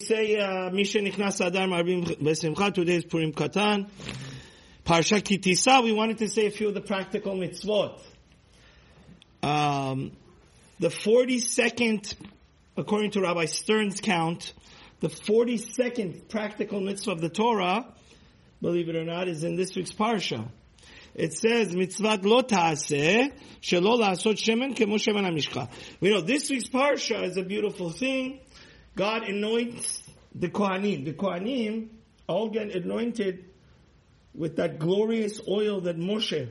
say Misha Nichnas Adar Marbim Besimcha. Today is Purim Katan. Parsha Ki Tisa. We wanted to say a few of the practical mitzvot. Um, the 42nd, according to Rabbi Stern's count, the 42nd practical mitzvah of the Torah, believe it or not, is in this week's Parsha. It says, mitzvat lo ta'aseh, shelo la'asot shemen kemo shemen. We know this week's Parsha is a beautiful thing. God anoints the Kohanim. The Kohanim all get anointed with that glorious oil that Moshe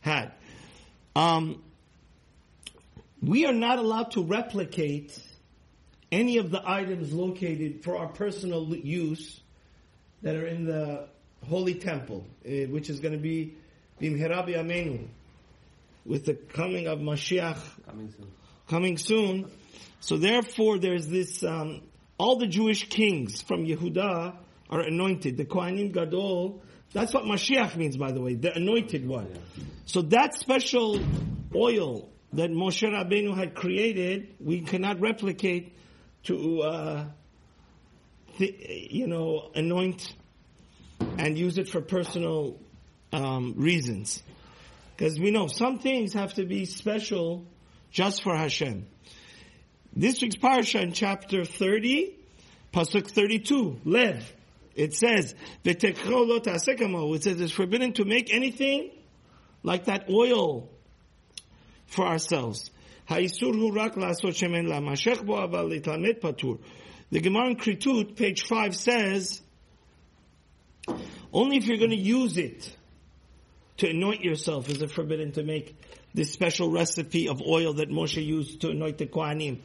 had. Um, we are not allowed to replicate any of the items located for our personal use that are in the holy temple, uh, which is going to be Bimherabi Amenu, with the coming of Mashiach Coming soon. Coming soon. So therefore, there's this. Um, all the Jewish kings from Yehuda are anointed. The Kohanim Gadol. That's what Mashiach means, by the way, the anointed one. So that special oil that Moshe Rabbeinu had created, we cannot replicate to, uh, th- you know, anoint and use it for personal um, reasons. Because we know some things have to be special just for Hashem. This week's parsha in chapter 30, pasuk 32, Lev. It says, "V'tekro lo ta'aseh. It says it's forbidden to make anything like that oil for ourselves. The Gemara in Kritut, page 5 says, only if you're going to use it to anoint yourself is it forbidden to make this special recipe of oil that Moshe used to anoint the Kohanim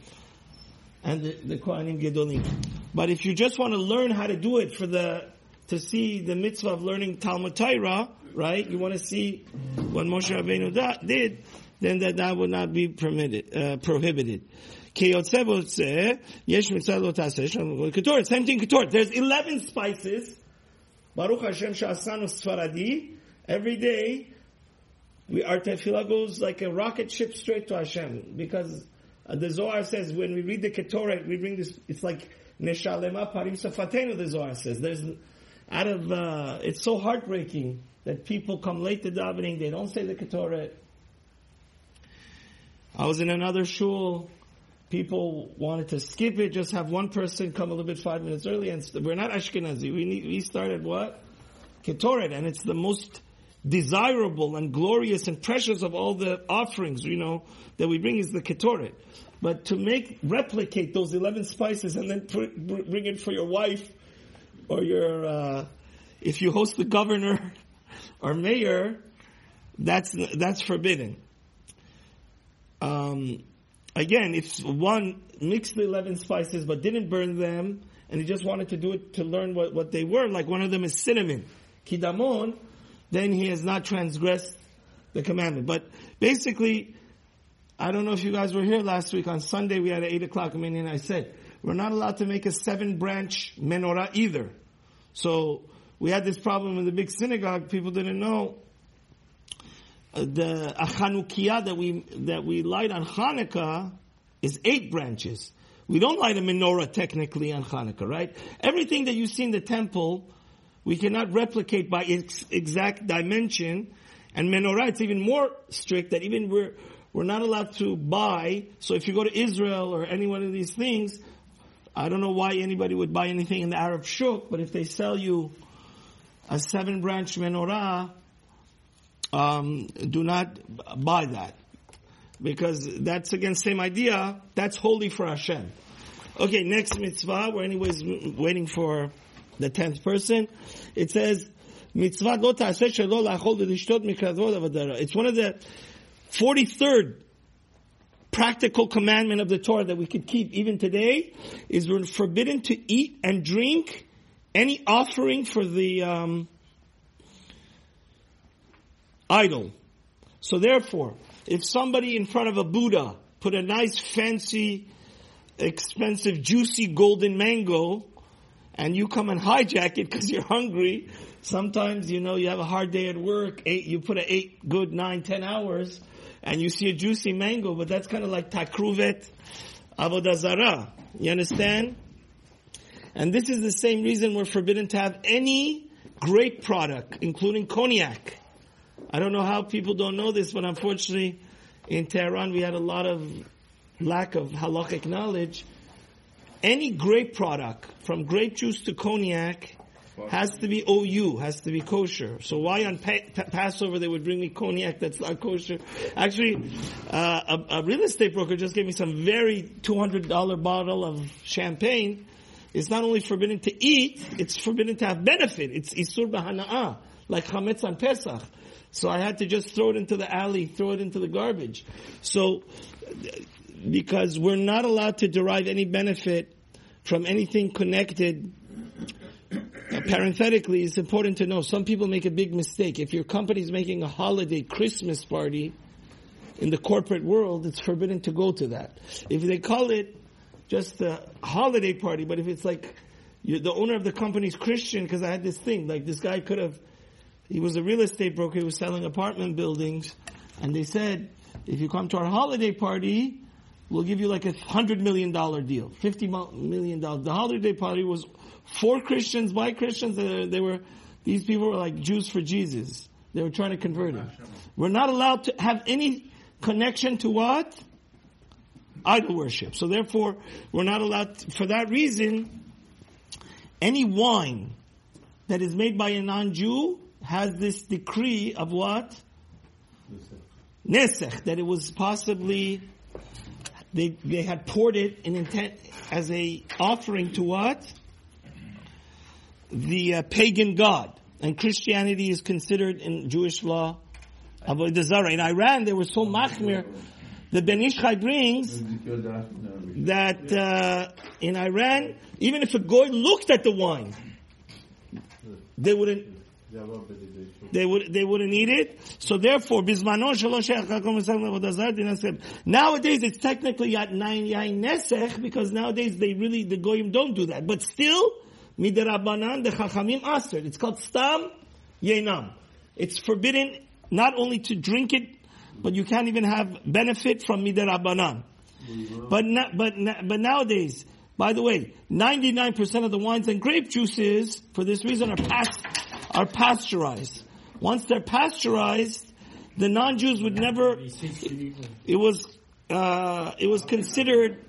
and the, the Kohanim Gedolim. But if you just want to learn how to do it for the, to see the mitzvah of learning Talmud Torah, right? You want to see what Moshe Rabbeinu da, did, then that, that would not be permitted, uh, prohibited. Same thing ketoret. There's 11 spices. Baruch Hashem sha'asanu sfaradi. Every day, we, our tefillah goes like a rocket ship straight to Hashem. Because the Zohar says when we read the Ketoret, we bring this, it's like Neshalema Parim Safatenu, the Zohar says. There's, out of, uh, it's so heartbreaking that people come late to davening, they don't say the Ketoret. I was in another shul, people wanted to skip it, just have one person come a little bit five minutes early, and st- we're not Ashkenazi. We need, we started what? Ketoret, and it's the most desirable and glorious and precious of all the offerings, you know, that we bring is the Ketoret. But to make, replicate those 11 spices and then bring it for your wife or your, uh, if you host the governor or mayor, that's, that's forbidden. Um, again, if one mixed the 11 spices but didn't burn them, and he just wanted to do it to learn what, what they were, like one of them is cinnamon, kidamon, then he has not transgressed the commandment. But basically, I don't know if you guys were here last week on Sunday, we had an 8 o'clock meeting and I said, we're not allowed to make a seven branch menorah either. So, we had this problem in the big synagogue, people didn't know uh, the a that we that we light on Hanukkah is eight branches. We don't light a menorah technically on Hanukkah, right? Everything that you see in the temple, we cannot replicate by its exact dimension. And menorah, it's even more strict that even we're we're not allowed to buy. So if you go to Israel or any one of these things, I don't know why anybody would buy anything in the Arab shuk, but if they sell you a seven branch menorah, um, do not buy that because that's again same idea. That's holy for Hashem. Okay, next mitzvah. We're anyways waiting for the tenth person. It says mitzvah lo ta'aseh shelo la'achol v'lishtot mikravot avodah zarah. It's one of the forty-third practical commandment of the Torah that we could keep even today. Is we're forbidden to eat and drink any offering for the um, idol. So therefore, if somebody in front of a Buddha put a nice fancy, expensive, juicy golden mango, and you come and hijack it because you're hungry, sometimes, you know, you have a hard day at work, eight, you put an eight, good nine, ten hours, and you see a juicy mango, but that's kind of like takruvet avodah zarah. You understand? And this is the same reason we're forbidden to have any grape product, including cognac. I don't know how people don't know this, but unfortunately, in Tehran we had a lot of lack of halachic knowledge. Any grape product, from grape juice to cognac, has to be OU, has to be kosher. So why on pa- pa- Passover they would bring me cognac that's not kosher? Actually, uh, a, a, real estate broker just gave me some very $200 bottle of champagne. It's not only forbidden to eat, it's forbidden to have benefit. It's Isur Bahana'ah, like Chametz on Pesach. So I had to just throw it into the alley, throw it into the garbage. So, because we're not allowed to derive any benefit from anything connected parenthetically, it's important to know some people make a big mistake. If your company is making a holiday Christmas party in the corporate world, it's forbidden to go to that. If they call it just a holiday party, but if it's like the owner of the company is Christian, because I had this thing, like this guy could have, he was a real estate broker, he was selling apartment buildings, and they said, if you come to our holiday party, we'll give you like a hundred million dollar deal, fifty million dollars. The holiday party was for Christians, by Christians. They, they were, these people were like Jews for Jesus. They were trying to convert him. We're not allowed to have any connection to what? Idol worship. So therefore, we're not allowed, to, for that reason, any wine that is made by a non-Jew has this decree of what? Nesech, that it was possibly, they, they had poured it in intent as a offering to what? the uh, pagan god. And Christianity is considered in Jewish law Avodah Zarah. In Iran, they were so machmir. The Ben Ish brings that uh, in Iran, even if a goy looked at the wine, they wouldn't. They would they wouldn't eat it. So therefore, nowadays it's technically at nine yain nesech because nowadays they really the goyim don't do that. But still, midirabanan the chachamim aser. It's called stam yenam. It's forbidden not only to drink it, but you can't even have benefit from midirabanan. But but but nowadays, by the way, 99% of the wines and grape juices, for this reason, are past, are pasteurized. Once they're pasteurized, the non-Jews would never. It, was uh, it was considered.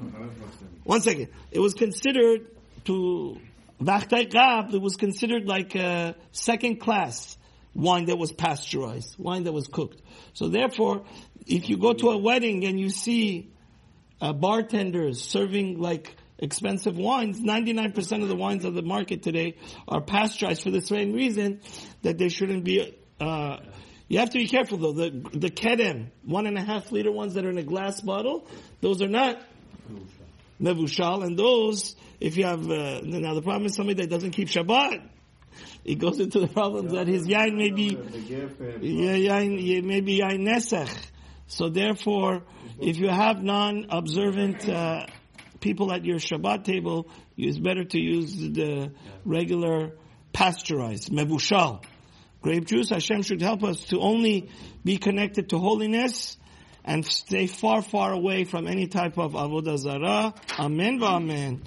One second. It was considered to Vachtei Gab, it was considered like a second class wine that was pasteurized, wine that was cooked. So therefore, if you go to a wedding and you see uh, bartenders serving like expensive wines, 99% of the wines of the market today are pasteurized for the same reason that they shouldn't be, uh, you have to be careful though. The, the Kedem, one and a half liter ones that are in a glass bottle, those are not mevushal, and those, if you have, uh, now the problem is somebody that doesn't keep Shabbat, it goes into the problems that his yain may be, yain, maybe yain nesech. So therefore, if you have non-observant, uh, people at your Shabbat table, it's better to use the regular pasteurized, mevushal. Grape juice, Hashem should help us to only be connected to holiness, and stay far, far away from any type of avodah zarah. Amen v'amen.